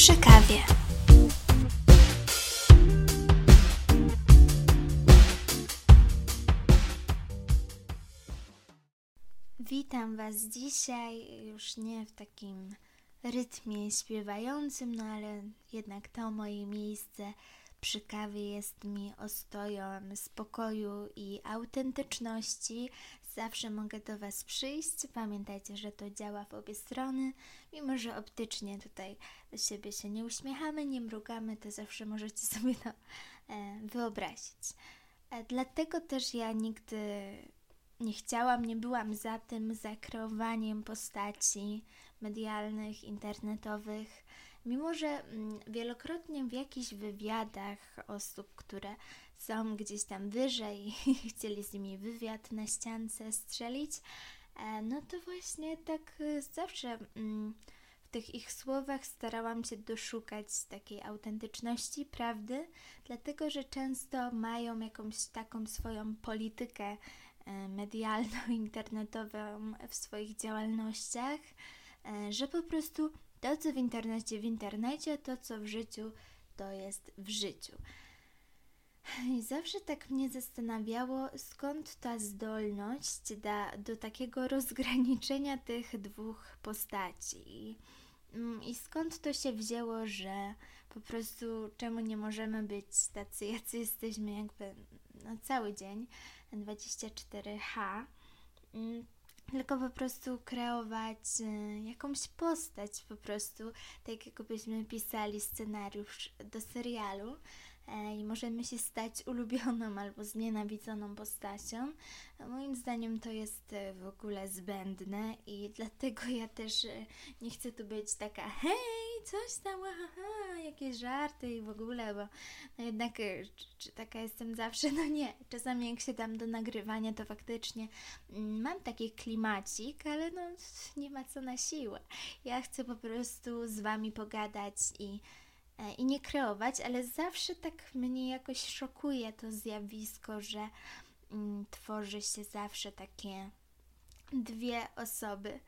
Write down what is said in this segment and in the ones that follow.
przy kawie. Witam Was dzisiaj już nie w takim rytmie śpiewającym, no ale jednak to moje miejsce przy kawie jest mi ostoją spokoju i autentyczności. Zawsze mogę do Was przyjść. Pamiętajcie, że to działa w obie strony. Mimo, że optycznie tutaj siebie się nie uśmiechamy, nie mrugamy, to zawsze możecie sobie to e, wyobrazić. E, dlatego też ja nigdy nie chciałam, nie byłam za tym, za kreowaniem postaci medialnych, internetowych. Mimo, że mm, wielokrotnie w jakichś wywiadach osób, które są gdzieś tam wyżej i chcieli z nimi wywiad na ściance strzelić, e, no to właśnie tak zawsze mm, tych ich słowach starałam się doszukać takiej autentyczności, prawdy, dlatego że często mają jakąś taką swoją politykę e, medialno-internetową w swoich działalnościach, że po prostu to, co w internecie, w internecie, to, co w życiu, to jest w życiu. I zawsze tak mnie zastanawiało, skąd ta zdolność da, do takiego rozgraniczenia tych dwóch postaci. Mm, I skąd to się wzięło, że po prostu czemu nie możemy być tacy, jacy jesteśmy, jakby no, cały dzień, 24H tylko po prostu kreować y, jakąś postać, po prostu, tak jakbyśmy pisali scenariusz do serialu. e, i możemy się stać ulubioną albo znienawidzoną postacią. Moim zdaniem to jest e, w ogóle zbędne i dlatego ja też e, nie chcę tu być taka hej, coś tam, aha, jakieś żarty i w ogóle, bo no jednak e, czy taka jestem zawsze? No nie. Czasami jak się dam do nagrywania, to faktycznie mm, mam taki klimacik, ale no nie ma co na siłę. Ja chcę po prostu z Wami pogadać i i nie kreować, ale zawsze tak mnie jakoś szokuje to zjawisko, że mm, tworzy się zawsze takie dwie osoby.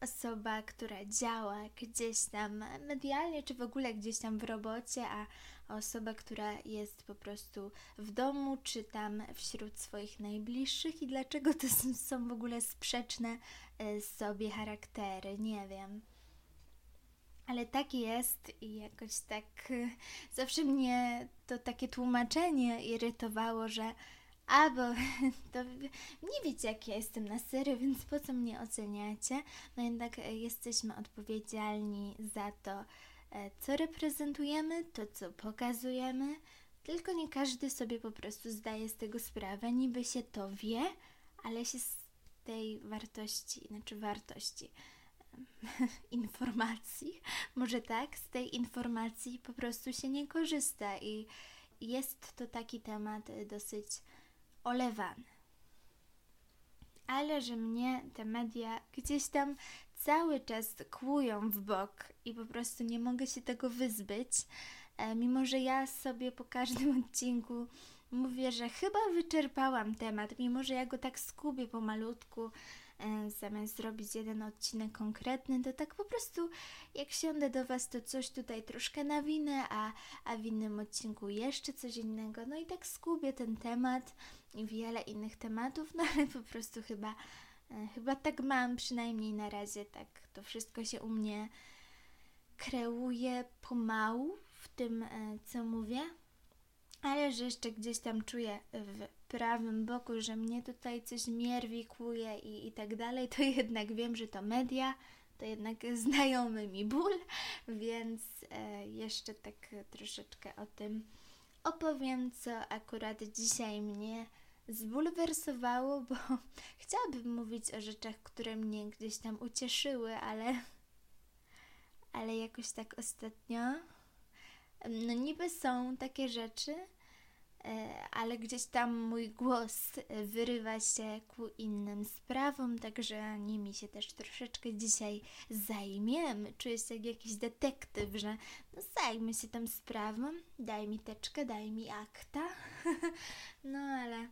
Osoba, która działa gdzieś tam medialnie, czy w ogóle gdzieś tam w robocie, a osoba, która jest po prostu w domu, czy tam wśród swoich najbliższych, i dlaczego to są w ogóle sprzeczne e, sobie charaktery, nie wiem. Ale tak jest i jakoś tak e, zawsze mnie to takie tłumaczenie irytowało, że a, bo to nie wiecie, jak ja jestem na serio, więc po co mnie oceniacie? No jednak e, jesteśmy odpowiedzialni za to, e, co reprezentujemy, to, co pokazujemy, tylko nie każdy sobie po prostu zdaje z tego sprawę. Niby się to wie, ale się z tej wartości, znaczy wartości, informacji, może tak, z tej informacji po prostu się nie korzysta i jest to taki temat e, dosyć olewany. Ale że mnie te media gdzieś tam cały czas kłują w bok i po prostu nie mogę się tego wyzbyć, e, mimo że ja sobie po każdym odcinku mówię, że chyba wyczerpałam temat, mimo że ja go tak skubię pomalutku, E, zamiast zrobić jeden odcinek konkretny, to tak po prostu jak siądę do Was, to coś tutaj troszkę nawinę, a, a w innym odcinku jeszcze coś innego. No i tak skubię ten temat i wiele innych tematów, no ale po prostu chyba, e, chyba tak mam, przynajmniej na razie tak to wszystko się u mnie kreuje pomału w tym, e, co mówię ale że jeszcze gdzieś tam czuję w prawym boku, że mnie tutaj coś mierwikuje i, i tak dalej, to jednak wiem, że to media, to jednak znajomy mi ból, więc e, jeszcze tak troszeczkę o tym opowiem, co akurat dzisiaj mnie zbulwersowało, bo chciałabym mówić o rzeczach, które mnie gdzieś tam ucieszyły, ale, ale jakoś tak ostatnio no niby są takie rzeczy, ale gdzieś tam mój głos wyrywa się ku innym sprawom, także nimi się też troszeczkę dzisiaj zajmiemy. Czuję się jak jakiś detektyw, że no zajmę się tą sprawą, daj mi teczkę, daj mi akta. no ale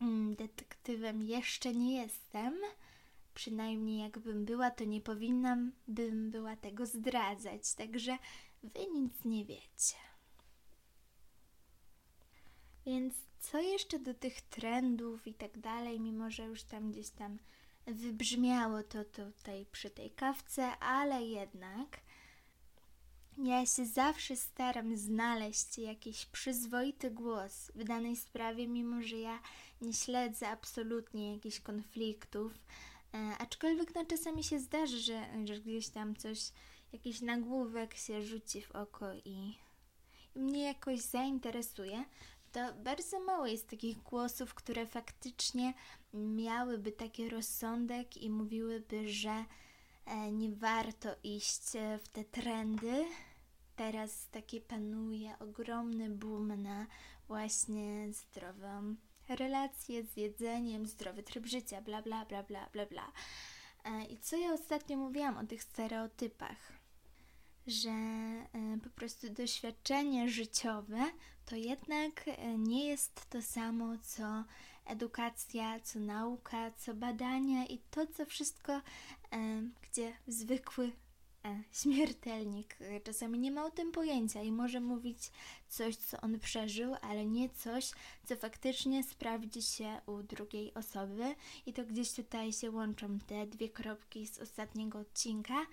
mm, detektywem jeszcze nie jestem. Przynajmniej jakbym była, to nie powinnam bym była tego zdradzać. Także wy nic nie wiecie. Więc co jeszcze do tych trendów i tak dalej, mimo że już tam gdzieś tam wybrzmiało to tutaj przy tej kawce, ale jednak ja się zawsze staram znaleźć jakiś przyzwoity głos w danej sprawie, mimo że ja nie śledzę absolutnie jakichś konfliktów. E, aczkolwiek no, czasami się zdarzy, że, że gdzieś tam coś, jakiś nagłówek się rzuci w oko i, i mnie jakoś zainteresuje. To bardzo mało jest takich głosów, które faktycznie miałyby taki rozsądek i mówiłyby, że e, nie warto iść e, w te trendy. Teraz taki panuje ogromny boom na właśnie zdrową relację z jedzeniem, zdrowy tryb życia, bla bla bla bla bla bla. E, I co ja ostatnio mówiłam o tych stereotypach? Że po prostu doświadczenie życiowe to jednak nie jest to samo, co edukacja, co nauka, co badania i to, co wszystko, e, gdzie zwykły e, śmiertelnik czasami nie ma o tym pojęcia i może mówić coś, co on przeżył, ale nie coś, co faktycznie sprawdzi się u drugiej osoby. I to gdzieś tutaj się łączą te dwie kropki z ostatniego odcinka.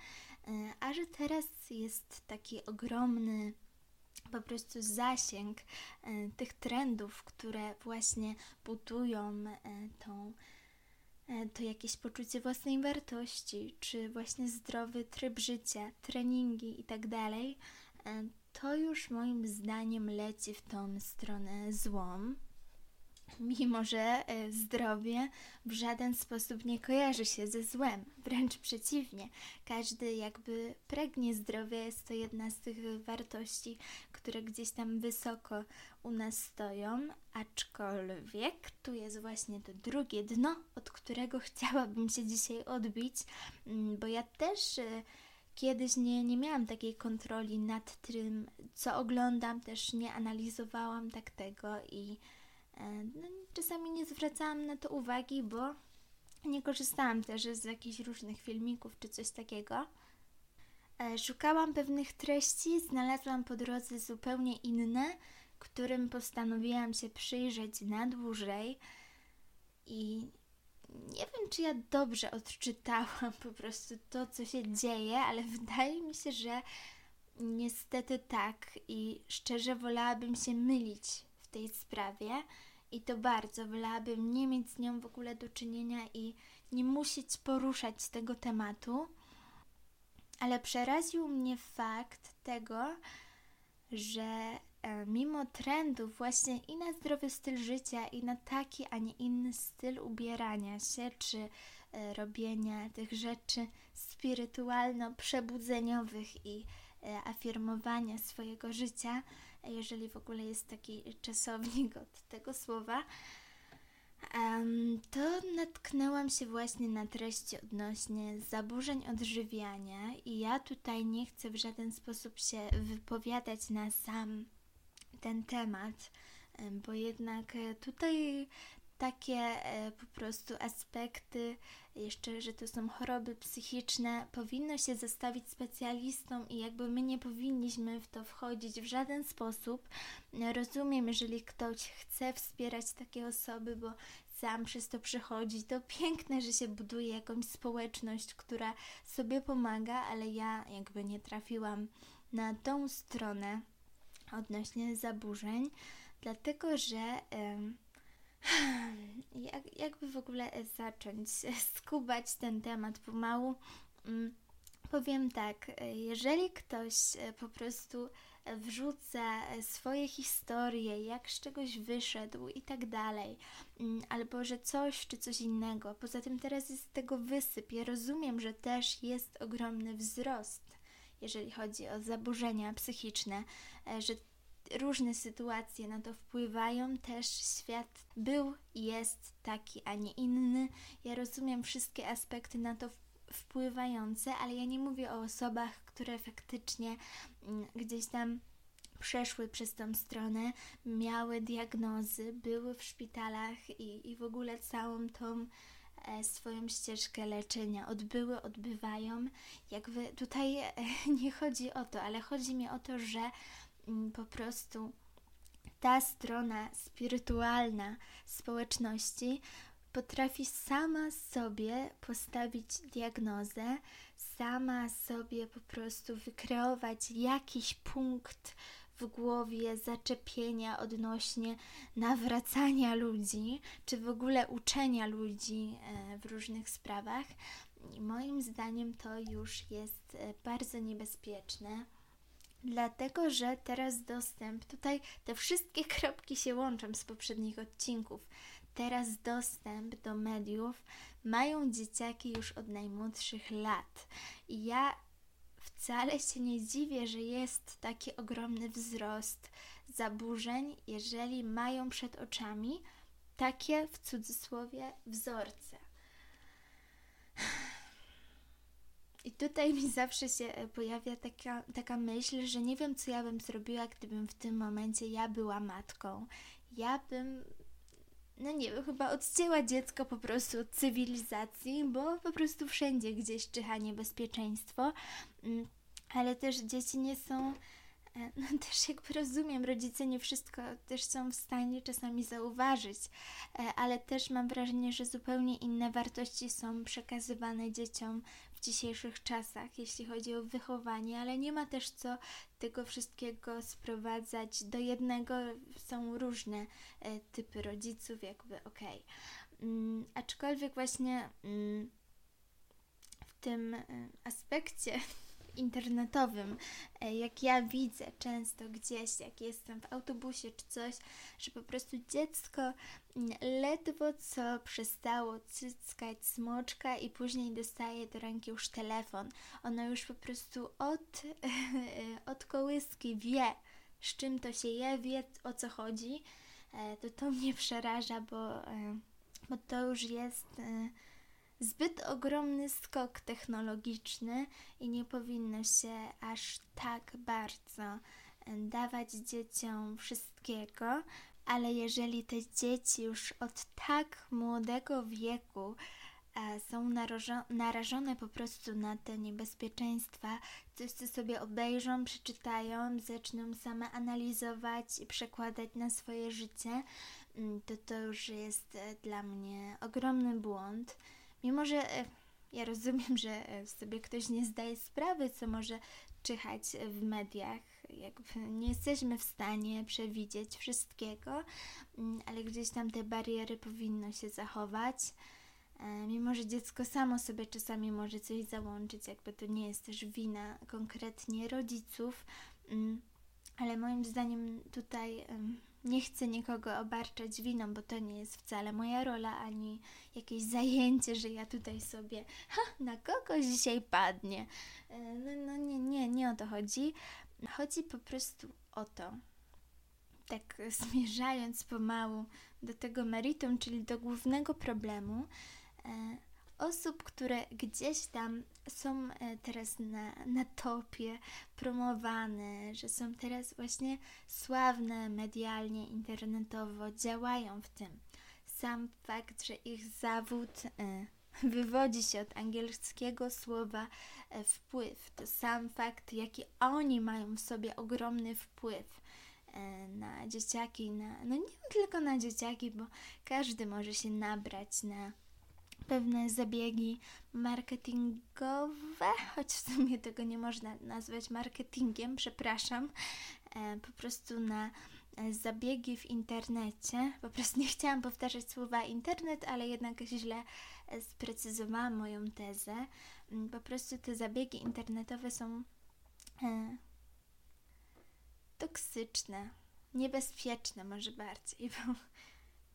E, a że teraz jest taki ogromny po prostu zasięg e, tych trendów, które właśnie budują e, tą, to jakieś poczucie własnej wartości, czy właśnie zdrowy tryb życia, treningi itd., tak to już moim zdaniem leci w tą stronę złą mimo że e, zdrowie w żaden sposób nie kojarzy się ze złem, wręcz przeciwnie. Każdy jakby pragnie zdrowia, jest to jedna z tych wartości, które gdzieś tam wysoko u nas stoją, aczkolwiek tu jest właśnie to drugie dno, od którego chciałabym się dzisiaj odbić, mm, bo ja też e, kiedyś nie, nie miałam takiej kontroli nad tym, co oglądam, też nie analizowałam tak tego i no, czasami nie zwracałam na to uwagi, bo nie korzystałam też z jakichś różnych filmików czy coś takiego. E, szukałam pewnych treści, znalazłam po drodze zupełnie inne, którym postanowiłam się przyjrzeć na dłużej. I nie wiem, czy ja dobrze odczytałam po prostu to, co się dzieje, ale wydaje mi się, że niestety tak. I szczerze wolałabym się mylić w tej sprawie i to bardzo. Wolałabym nie mieć z nią w ogóle do czynienia i nie musieć poruszać tego tematu. Ale przeraził mnie fakt tego, że e, mimo trendów właśnie i na zdrowy styl życia, i na taki, a nie inny styl ubierania się, czy e, robienia tych rzeczy spirytualno-przebudzeniowych i e, afirmowania swojego życia, jeżeli w ogóle jest taki czasownik od tego słowa, to natknęłam się właśnie na treści odnośnie zaburzeń odżywiania i ja tutaj nie chcę w żaden sposób się wypowiadać na sam ten temat, bo jednak tutaj takie e, po prostu aspekty, jeszcze, że to są choroby psychiczne, powinno się zostawić specjalistom i jakby my nie powinniśmy w to wchodzić w żaden sposób. Rozumiem, jeżeli ktoś chce wspierać takie osoby, bo sam przez to przechodzi, to piękne, że się buduje jakąś społeczność, która sobie pomaga, ale ja jakby nie trafiłam na tą stronę odnośnie zaburzeń, dlatego że. Yy, jak, jakby w ogóle zacząć skubać ten temat pomału? Mm, powiem tak, jeżeli ktoś e, po prostu wrzuca swoje historie, jak z czegoś wyszedł i tak dalej, mm, albo że coś czy coś innego. Poza tym teraz jest tego wysyp. Ja rozumiem, że też jest ogromny wzrost, jeżeli chodzi o zaburzenia psychiczne, e, że różne sytuacje na to wpływają, też świat był i jest taki, a nie inny. Ja rozumiem wszystkie aspekty na to wpływające, ale ja nie mówię o osobach, które faktycznie mm, gdzieś tam przeszły przez tą stronę, miały diagnozy, były w szpitalach i, i w ogóle całą tą e, swoją ścieżkę leczenia, odbyły, odbywają. Jakby tutaj e, nie chodzi o to, ale chodzi mi o to, że po prostu ta strona spirytualna społeczności potrafi sama sobie postawić diagnozę, sama sobie po prostu wykreować jakiś punkt w głowie zaczepienia odnośnie nawracania ludzi, czy w ogóle uczenia ludzi e, w różnych sprawach. I moim zdaniem to już jest e, bardzo niebezpieczne. Dlatego, że teraz dostęp, tutaj te wszystkie kropki się łączą z poprzednich odcinków. Teraz dostęp do mediów mają dzieciaki już od najmłodszych lat. I ja wcale się nie dziwię, że jest taki ogromny wzrost zaburzeń, jeżeli mają przed oczami takie w cudzysłowie wzorce. I tutaj mi zawsze się e, pojawia taka, taka myśl, że nie wiem, co ja bym zrobiła, gdybym w tym momencie ja była matką. Ja bym no nie wiem, chyba odcięła dziecko po prostu od cywilizacji, bo po prostu wszędzie gdzieś czyha niebezpieczeństwo, mm, ale też dzieci nie są, e, no też jakby rozumiem, rodzice nie wszystko też są w stanie czasami zauważyć, e, ale też mam wrażenie, że zupełnie inne wartości są przekazywane dzieciom dzisiejszych czasach, jeśli chodzi o wychowanie, ale nie ma też co tego wszystkiego sprowadzać do jednego. Są różne e, typy rodziców, jakby okej. Okay. Mm, aczkolwiek właśnie mm, w tym e, aspekcie internetowym, e, jak ja widzę często gdzieś, jak jestem w autobusie czy coś, że po prostu dziecko mm, ledwo co przestało cyckać smoczka i później dostaje do ręki już telefon. Ono już po prostu od, od kołyski wie, z czym to się je, wie o co chodzi. E, to to mnie przeraża, bo, e, bo to już jest zbyt ogromny skok technologiczny i nie powinno się aż tak bardzo e, dawać dzieciom wszystkiego, ale jeżeli te dzieci już od tak młodego wieku e, są narażone po prostu na te niebezpieczeństwa, coś co sobie obejrzą, przeczytają, zaczną same analizować i przekładać na swoje życie, mm, to to już jest e, dla mnie ogromny błąd. Mimo, że e, ja rozumiem, że e, sobie ktoś nie zdaje sprawy, co może czyhać w mediach, jakby nie jesteśmy w stanie przewidzieć wszystkiego, mm, ale gdzieś tam te bariery powinno się zachować. E, mimo, że dziecko samo sobie czasami może coś załączyć, jakby to nie jest też wina konkretnie rodziców, mm, ale moim zdaniem tutaj nie chcę nikogo obarczać winą, bo to nie jest wcale moja rola, ani jakieś zajęcie, że ja tutaj sobie ha, na kogoś dzisiaj padnie. E, no, no nie, nie, nie o to chodzi. Chodzi po prostu o to, tak zmierzając pomału do tego meritum, czyli do głównego problemu, e, osób, które gdzieś tam są e, teraz na, na topie, promowane, że są teraz właśnie sławne medialnie, internetowo, działają w tym. Sam fakt, że ich zawód e, wywodzi się od angielskiego słowa e, wpływ, to sam fakt, jaki oni mają w sobie ogromny wpływ na dzieciaki, na, no nie tylko na dzieciaki, bo każdy może się nabrać na pewne zabiegi marketingowe, choć w sumie tego nie można nazwać marketingiem, przepraszam, e, po prostu na e, zabiegi w internecie. Po prostu nie chciałam powtarzać słowa internet, ale jednak źle e, sprecyzowałam moją tezę. Mm, po prostu te zabiegi internetowe są toksyczne, niebezpieczne może bardziej, bo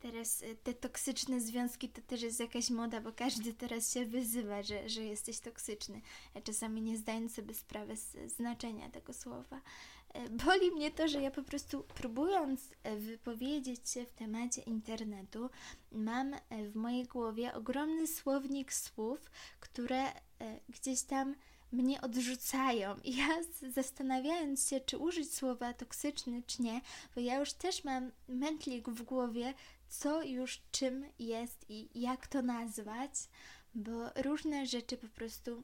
Teraz y, te toksyczne związki to też jest jakaś moda, bo każdy teraz się wyzywa, że, że jesteś toksyczny, czasami nie zdając sobie sprawy z znaczenia tego słowa. E, boli mnie to, że ja po prostu próbując e, wypowiedzieć się w temacie internetu, mam e, w mojej głowie ogromny słownik słów, które gdzieś tam mnie odrzucają. I ja zastanawiając się, czy użyć słowa toksyczny, czy nie, bo ja już też mam mętlik w głowie, co już czym jest i jak to nazwać, bo różne rzeczy po prostu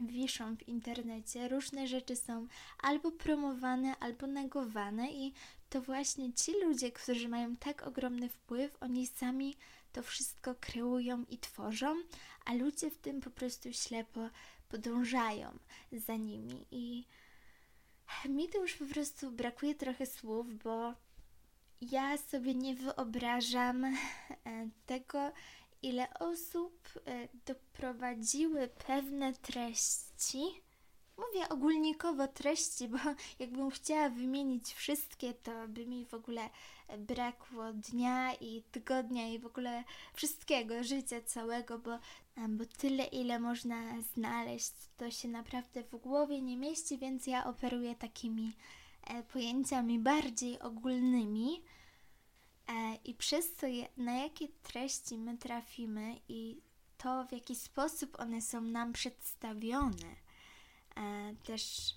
wiszą w internecie, różne rzeczy są albo promowane, albo negowane, i to właśnie ci ludzie, którzy mają tak ogromny wpływ, oni sami to wszystko kreują i tworzą, a ludzie w tym po prostu ślepo podążają za nimi. I mi to już po prostu brakuje trochę słów, bo ja sobie nie wyobrażam e, tego, ile osób e, doprowadziły pewne treści. Mówię ogólnikowo treści, bo jakbym chciała wymienić wszystkie, to by mi w ogóle brakło dnia i tygodnia i w ogóle wszystkiego, życia całego, bo, bo tyle, ile można znaleźć, to się naprawdę w głowie nie mieści, więc ja operuję takimi e, pojęciami bardziej ogólnymi. E, I przez to, na jakie treści my trafimy i to, w jaki sposób one są nam przedstawione, e, też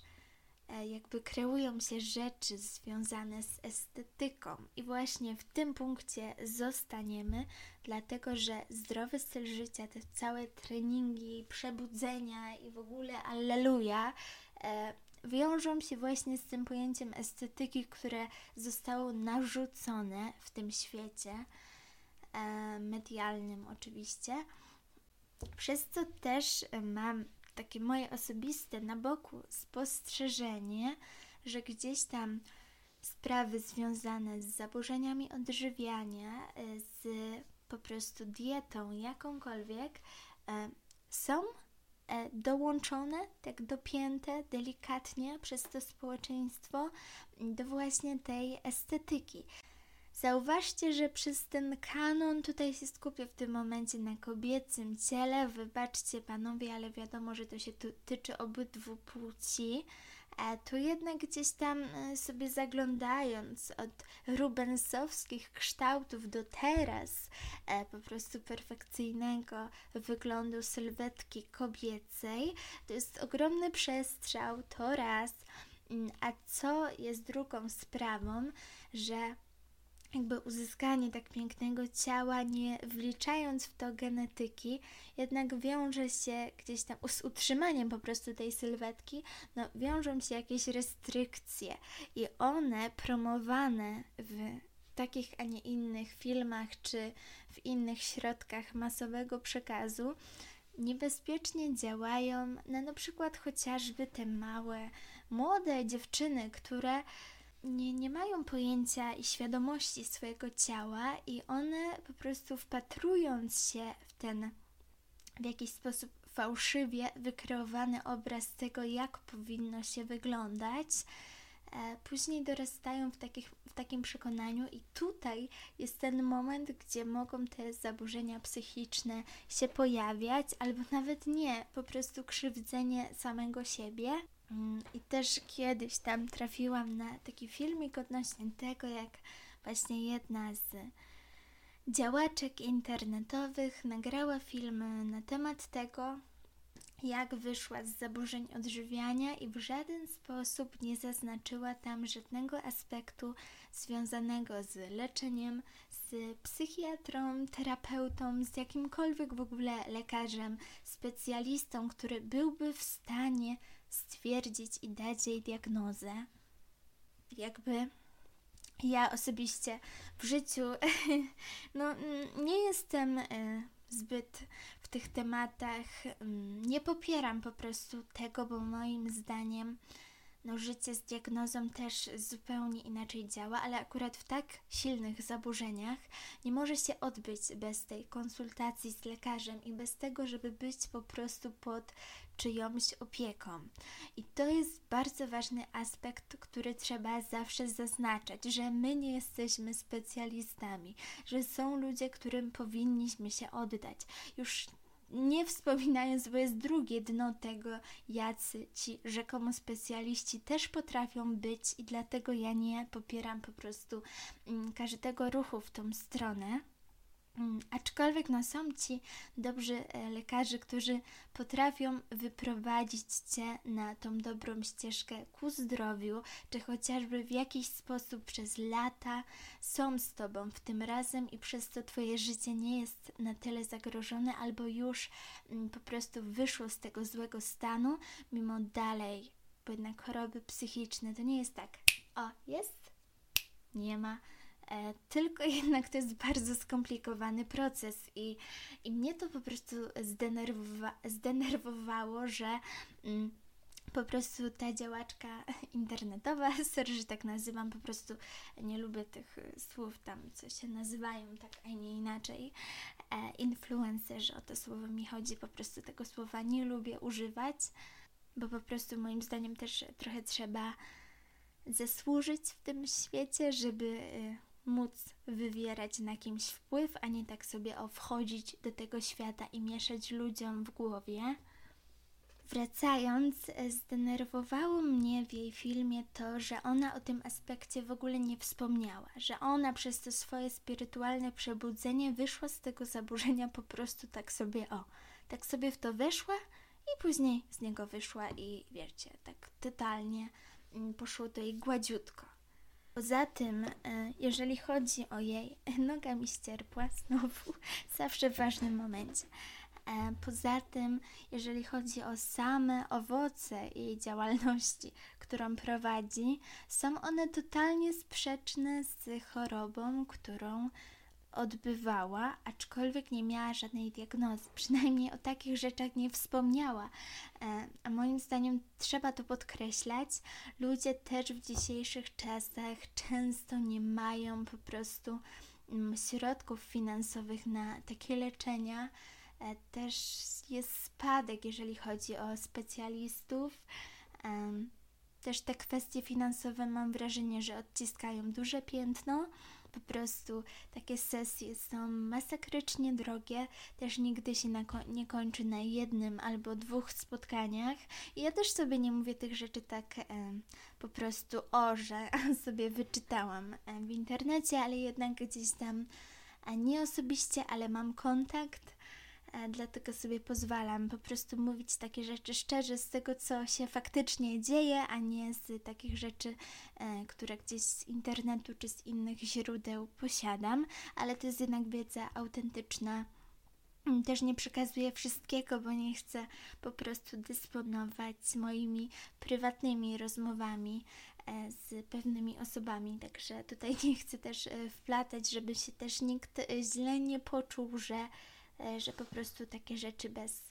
e, jakby kreują się rzeczy związane z estetyką. I właśnie w tym punkcie zostaniemy, dlatego że zdrowy styl życia, te całe treningi, przebudzenia i w ogóle alleluja wiążą się właśnie z tym pojęciem estetyki, które zostało narzucone w tym świecie e, medialnym, oczywiście. Przez co też mam takie moje osobiste na boku spostrzeżenie, że gdzieś tam sprawy związane z zaburzeniami odżywiania, e, z po prostu dietą jakąkolwiek, e, są E, dołączone, tak dopięte delikatnie przez to społeczeństwo do właśnie tej estetyki. Zauważcie, że przez ten kanon tutaj się skupię w tym momencie na kobiecym ciele. Wybaczcie panowie, ale wiadomo, że to się tyczy obydwu płci to jednak gdzieś tam e, sobie zaglądając od rubensowskich kształtów do teraz e, po prostu perfekcyjnego wyglądu sylwetki kobiecej, to jest ogromny przestrzał, to raz. Mm, a co jest drugą sprawą, że jakby uzyskanie tak pięknego ciała, nie wliczając w to genetyki, jednak wiąże się gdzieś tam z utrzymaniem po prostu tej sylwetki, no wiążą się jakieś restrykcje i one promowane w takich, a nie innych filmach czy w innych środkach masowego przekazu niebezpiecznie działają na na przykład chociażby te małe, młode dziewczyny, które nie, nie mają pojęcia i świadomości swojego ciała, i one po prostu wpatrując się w ten w jakiś sposób fałszywie wykreowany obraz tego, jak powinno się wyglądać, e, później dorastają w, takich, w takim przekonaniu, i tutaj jest ten moment, gdzie mogą te zaburzenia psychiczne się pojawiać, albo nawet nie, po prostu krzywdzenie samego siebie. Mm, I też kiedyś tam trafiłam na taki filmik odnośnie tego, jak właśnie jedna z działaczek internetowych nagrała film na temat tego, jak wyszła z zaburzeń odżywiania i w żaden sposób nie zaznaczyła tam żadnego aspektu związanego z leczeniem, z psychiatrą, terapeutą, z jakimkolwiek w ogóle lekarzem, specjalistą, który byłby w stanie stwierdzić i dać jej diagnozę. Jakby ja osobiście w życiu no, nie jestem e, zbyt w tych tematach, nie popieram po prostu tego, bo moim zdaniem no, życie z diagnozą też zupełnie inaczej działa, ale akurat w tak silnych zaburzeniach nie może się odbyć bez tej konsultacji z lekarzem i bez tego, żeby być po prostu pod czyjąś opieką. I to jest bardzo ważny aspekt, który trzeba zawsze zaznaczać, że my nie jesteśmy specjalistami, że są ludzie, którym powinniśmy się oddać. Już nie wspominając, bo jest drugie dno tego, jacy ci rzekomo specjaliści też potrafią być, i dlatego ja nie popieram po prostu mm, każdego ruchu w tą stronę. Mm, aczkolwiek no, są ci dobrzy e, lekarze, którzy potrafią wyprowadzić cię na tą dobrą ścieżkę ku zdrowiu, czy chociażby w jakiś sposób przez lata są z tobą w tym razem i przez to twoje życie nie jest na tyle zagrożone, albo już mm, po prostu wyszło z tego złego stanu, mimo dalej, bo jednak choroby psychiczne to nie jest tak. O, jest? Nie ma tylko jednak to jest bardzo skomplikowany proces i, i mnie to po prostu zdenerwowa zdenerwowało, że mm, po prostu ta działaczka internetowa, sorry, że tak nazywam, po prostu nie lubię tych słów tam, co się nazywają tak, a nie inaczej. E, influencerzy, o to słowo mi chodzi, po prostu tego słowa nie lubię używać, bo po prostu moim zdaniem też trochę trzeba zasłużyć w tym świecie, żeby y, móc wywierać na kimś wpływ, a nie tak sobie o wchodzić do tego świata i mieszać ludziom w głowie. Wracając, zdenerwowało mnie w jej filmie to, że ona o tym aspekcie w ogóle nie wspomniała, że ona przez to swoje spirytualne przebudzenie wyszła z tego zaburzenia po prostu tak sobie o, tak sobie w to weszła i później z niego wyszła i wiecie, tak totalnie mm, poszło to jej gładziutko. Poza tym, e, jeżeli chodzi o jej, noga mi ścierpła znowu, zawsze w ważnym momencie. E, poza tym, jeżeli chodzi o same owoce jej działalności, którą prowadzi, są one totalnie sprzeczne z chorobą, którą odbywała, aczkolwiek nie miała żadnej diagnozy. Przynajmniej o takich rzeczach nie wspomniała. E, a moim zdaniem trzeba to podkreślać. Ludzie też w dzisiejszych czasach często nie mają po prostu mm, środków finansowych na takie leczenia. E, też jest spadek, jeżeli chodzi o specjalistów. Też te kwestie finansowe mam wrażenie, że odciskają duże piętno po prostu takie sesje są masakrycznie drogie, też nigdy się nie kończy na jednym albo dwóch spotkaniach. I ja też sobie nie mówię tych rzeczy tak e, po prostu o, że sobie wyczytałam w internecie, ale jednak gdzieś tam, nie osobiście, ale mam kontakt dlatego sobie pozwalam po prostu mówić takie rzeczy szczerze z tego, co się faktycznie dzieje, a nie z takich rzeczy, e, które gdzieś z internetu czy z innych źródeł posiadam, ale to jest jednak wiedza autentyczna. Mm, też nie przekazuję wszystkiego, bo nie chcę po prostu dysponować moimi prywatnymi rozmowami e, z pewnymi osobami, także tutaj nie chcę też wplatać, żeby się też nikt źle nie poczuł, że E, że po prostu takie rzeczy bez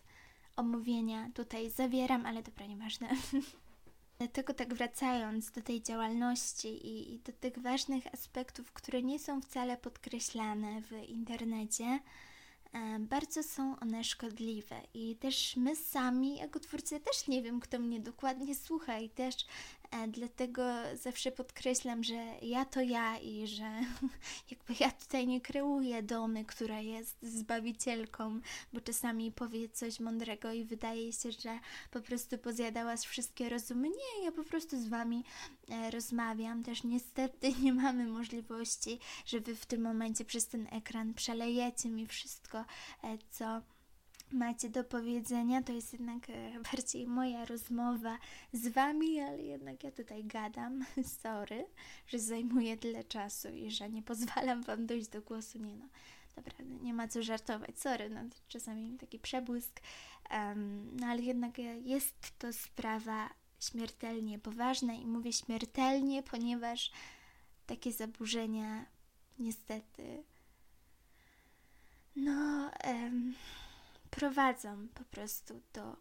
omówienia tutaj zawieram, ale dobra, nieważne. Dlatego tak wracając do tej działalności i, i do tych ważnych aspektów, które nie są wcale podkreślane w internecie, e, bardzo są one szkodliwe i też my sami, jako twórcy, też nie wiem, kto mnie dokładnie słucha i też E, dlatego zawsze podkreślam, że ja to ja i że jakby ja tutaj nie kreuję domy, która jest zbawicielką, bo czasami powie coś mądrego i wydaje się, że po prostu pozjadała wszystkie rozumy. Nie, ja po prostu z Wami e, rozmawiam. Też niestety nie mamy możliwości, że Wy w tym momencie przez ten ekran przelejecie mi wszystko, e, co macie do powiedzenia, to jest jednak e, bardziej moja rozmowa z Wami, ale jednak ja tutaj gadam. Sorry, że zajmuję tyle czasu i że nie pozwalam Wam dojść do głosu. Nie no, dobra, nie ma co żartować. Sorry, no czasami taki przebłysk, um, no ale jednak e, jest to sprawa śmiertelnie poważna i mówię śmiertelnie, ponieważ takie zaburzenia niestety no... Um, prowadzą po prostu do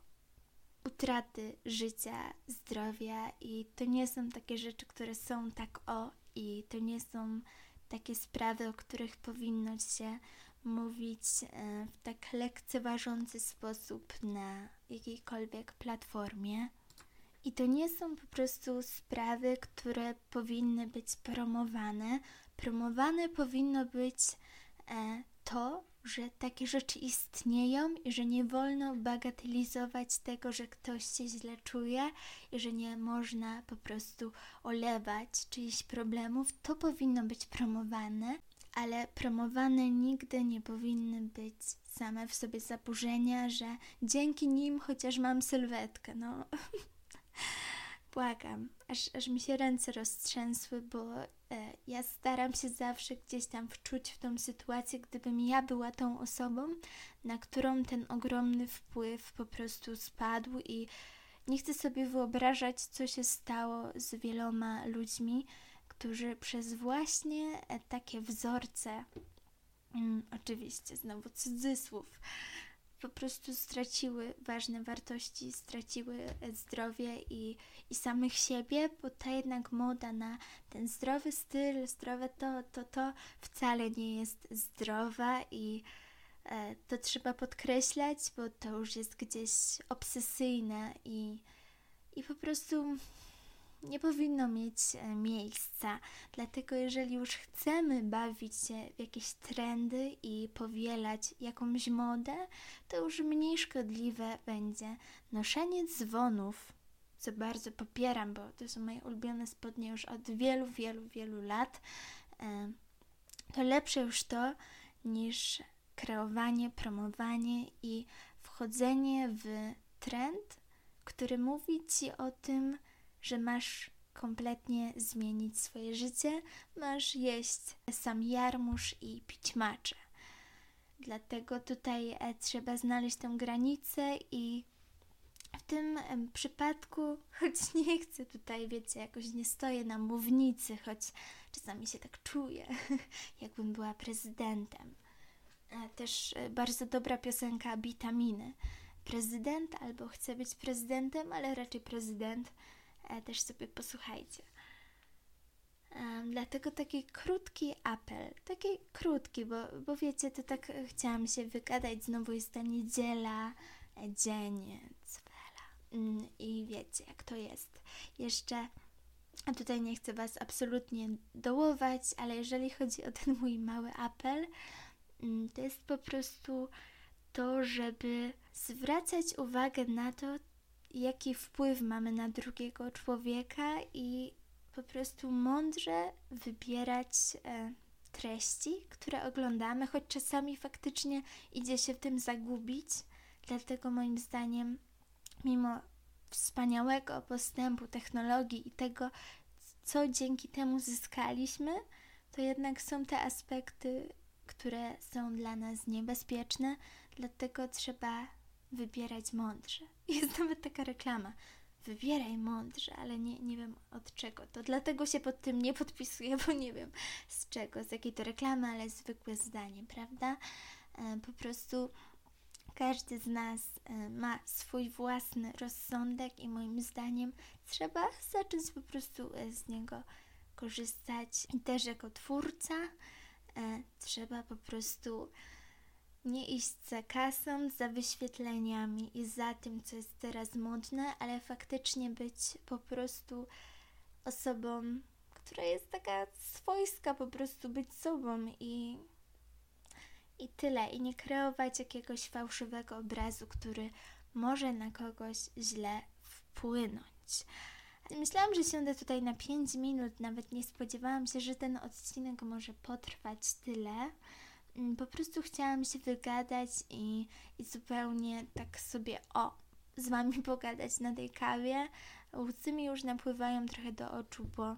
utraty życia, zdrowia i to nie są takie rzeczy, które są tak o i to nie są takie sprawy, o których powinno się mówić e, w tak lekceważący sposób na jakiejkolwiek platformie. I to nie są po prostu sprawy, które powinny być promowane. Promowane powinno być e, to, że takie rzeczy istnieją i że nie wolno bagatelizować tego, że ktoś się źle czuje i że nie można po prostu olewać czyichś problemów. To powinno być promowane, ale promowane nigdy nie powinny być same w sobie zaburzenia, że dzięki nim chociaż mam sylwetkę. No, błagam, aż, aż mi się ręce roztrzęsły, bo e, ja staram się zawsze gdzieś tam wczuć w tą sytuację, gdybym ja była tą osobą, na którą ten ogromny wpływ po prostu spadł i nie chcę sobie wyobrażać, co się stało z wieloma ludźmi, którzy przez właśnie e, takie wzorce, mm, oczywiście znowu cudzysłów, po prostu straciły ważne wartości, straciły zdrowie i, i samych siebie, bo ta jednak moda na ten zdrowy styl, zdrowe to, to, to wcale nie jest zdrowa i e, to trzeba podkreślać, bo to już jest gdzieś obsesyjne i, i po prostu nie powinno mieć e, miejsca. Dlatego, jeżeli już chcemy bawić się w jakieś trendy i powielać jakąś modę, to już mniej szkodliwe będzie noszenie dzwonów, co bardzo popieram, bo to są moje ulubione spodnie już od wielu, wielu, wielu lat. E, to lepsze już to niż kreowanie, promowanie i wchodzenie w trend, który mówi ci o tym, że masz kompletnie zmienić swoje życie, masz jeść sam jarmuż i pić macze. Dlatego tutaj e, trzeba znaleźć tę granicę i w tym przypadku, choć nie chcę tutaj, wiecie, jakoś nie stoję na mównicy, choć czasami się tak czuję, jakbym była prezydentem. E, też e, bardzo dobra piosenka Witaminy. Prezydent albo chcę być prezydentem, ale raczej prezydent też sobie posłuchajcie. Dlatego taki krótki apel, taki krótki, bo, bo wiecie, to tak chciałam się wygadać, znowu jest ta niedziela, e, dzień, cwela mm, i wiecie, jak to jest. Jeszcze, a tutaj nie chcę Was absolutnie dołować, ale jeżeli chodzi o ten mój mały apel, mm, to jest po prostu to, żeby zwracać uwagę na to, jaki wpływ mamy na drugiego człowieka i po prostu mądrze wybierać e, treści, które oglądamy, choć czasami faktycznie idzie się w tym zagubić. Dlatego moim zdaniem, mimo wspaniałego postępu technologii i tego, co dzięki temu zyskaliśmy, to jednak są te aspekty, które są dla nas niebezpieczne, dlatego trzeba wybierać mądrze. Jest nawet taka reklama. Wybieraj mądrze, ale nie, nie wiem od czego. To dlatego się pod tym nie podpisuję, bo nie wiem z czego, z jakiej to reklamy, ale zwykłe zdanie, prawda? E, po prostu każdy z nas e, ma swój własny rozsądek i moim zdaniem trzeba zacząć po prostu e, z niego korzystać. I też jako twórca trzeba po prostu nie iść za kasą, za wyświetleniami i za tym, co jest teraz modne, ale faktycznie być po prostu osobą, która jest taka swojska, po prostu być sobą i, i tyle. I nie kreować jakiegoś fałszywego obrazu, który może na kogoś źle wpłynąć. Myślałam, że siądę tutaj na 5 minut, nawet nie spodziewałam się, że ten odcinek może potrwać tyle. Mm, po prostu chciałam się wygadać i, i zupełnie tak sobie o, z Wami pogadać na tej kawie. Łzy mi już napływają trochę do oczu, bo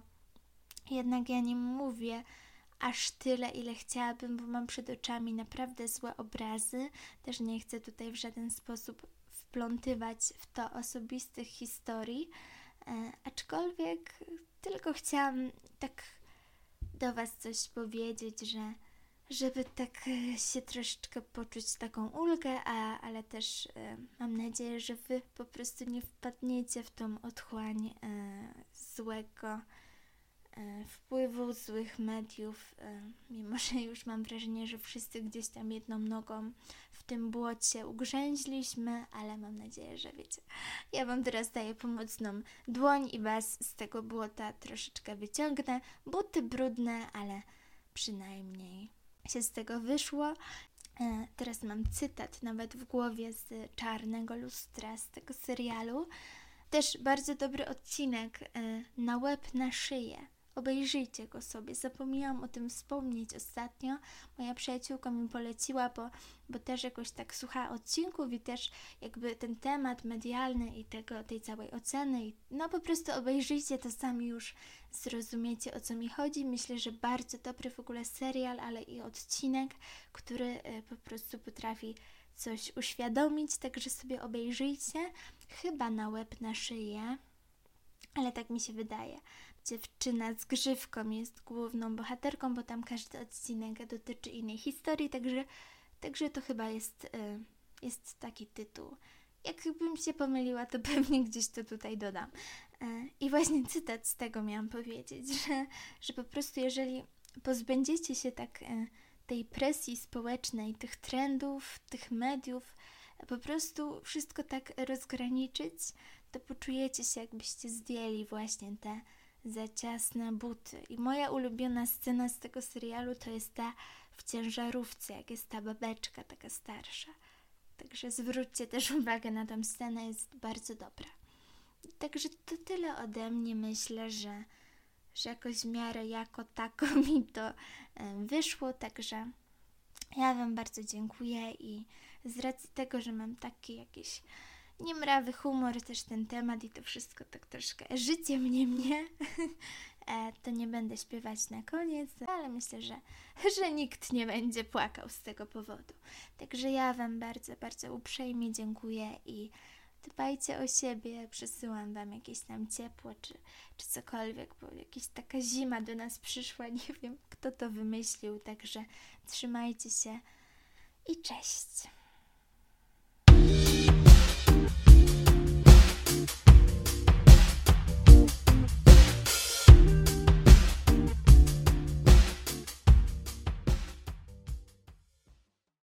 jednak ja nie mówię aż tyle, ile chciałabym, bo mam przed oczami naprawdę złe obrazy. Też nie chcę tutaj w żaden sposób wplątywać w to osobistych historii, e, aczkolwiek tylko chciałam tak do Was coś powiedzieć, że żeby tak e, się troszeczkę poczuć taką ulgę, a, ale też e, mam nadzieję, że Wy po prostu nie wpadniecie w tą otchłań e, złego wpływu złych mediów, mimo że już mam wrażenie, że wszyscy gdzieś tam jedną nogą w tym błocie ugrzęźliśmy, ale mam nadzieję, że wiecie. Ja Wam teraz daję pomocną dłoń i Was z tego błota troszeczkę wyciągnę. Buty brudne, ale przynajmniej się z tego wyszło. E, teraz mam cytat nawet w głowie z Czarnego Lustra, z tego serialu. Też bardzo dobry odcinek e, na łeb, na szyję. Obejrzyjcie go sobie. Zapomniałam o tym wspomnieć ostatnio. Moja przyjaciółka mi poleciła, bo, bo też jakoś tak słucha odcinków i też jakby ten temat medialny i tego, tej całej oceny. No po prostu obejrzyjcie to sami już zrozumiecie o co mi chodzi. Myślę, że bardzo dobry w ogóle serial, ale i odcinek, który e, po prostu potrafi coś uświadomić, także sobie obejrzyjcie. Chyba na łeb na szyję, ale tak mi się wydaje. Dziewczyna z grzywką jest główną bohaterką, bo tam każdy odcinek dotyczy innej historii, także, także to chyba jest, y, jest taki tytuł. Jakbym się pomyliła, to pewnie gdzieś to tutaj dodam. Y, I właśnie cytat z tego miałam powiedzieć, że, że po prostu jeżeli pozbędziecie się tak y, tej presji społecznej, tych trendów, tych mediów, po prostu wszystko tak rozgraniczyć, to poczujecie się, jakbyście zdjęli właśnie te za ciasne buty. I moja ulubiona scena z tego serialu to jest ta w ciężarówce, jak jest ta babeczka taka starsza. Także zwróćcie też uwagę na tę scenę, jest bardzo dobra. Także to tyle ode mnie. Myślę, że, że jakoś w miarę jako tako mi to wyszło, także ja Wam bardzo dziękuję i z racji tego, że mam taki jakiś niemrawy humor, też ten temat i to wszystko tak troszkę życie mnie mnie, e, to nie będę śpiewać na koniec, ale myślę, że, że nikt nie będzie płakał z tego powodu. Także ja Wam bardzo, bardzo uprzejmie dziękuję i dbajcie o siebie, przesyłam Wam jakieś tam ciepło czy, czy cokolwiek, bo jakaś taka zima do nas przyszła, nie wiem kto to wymyślił, także trzymajcie się i cześć.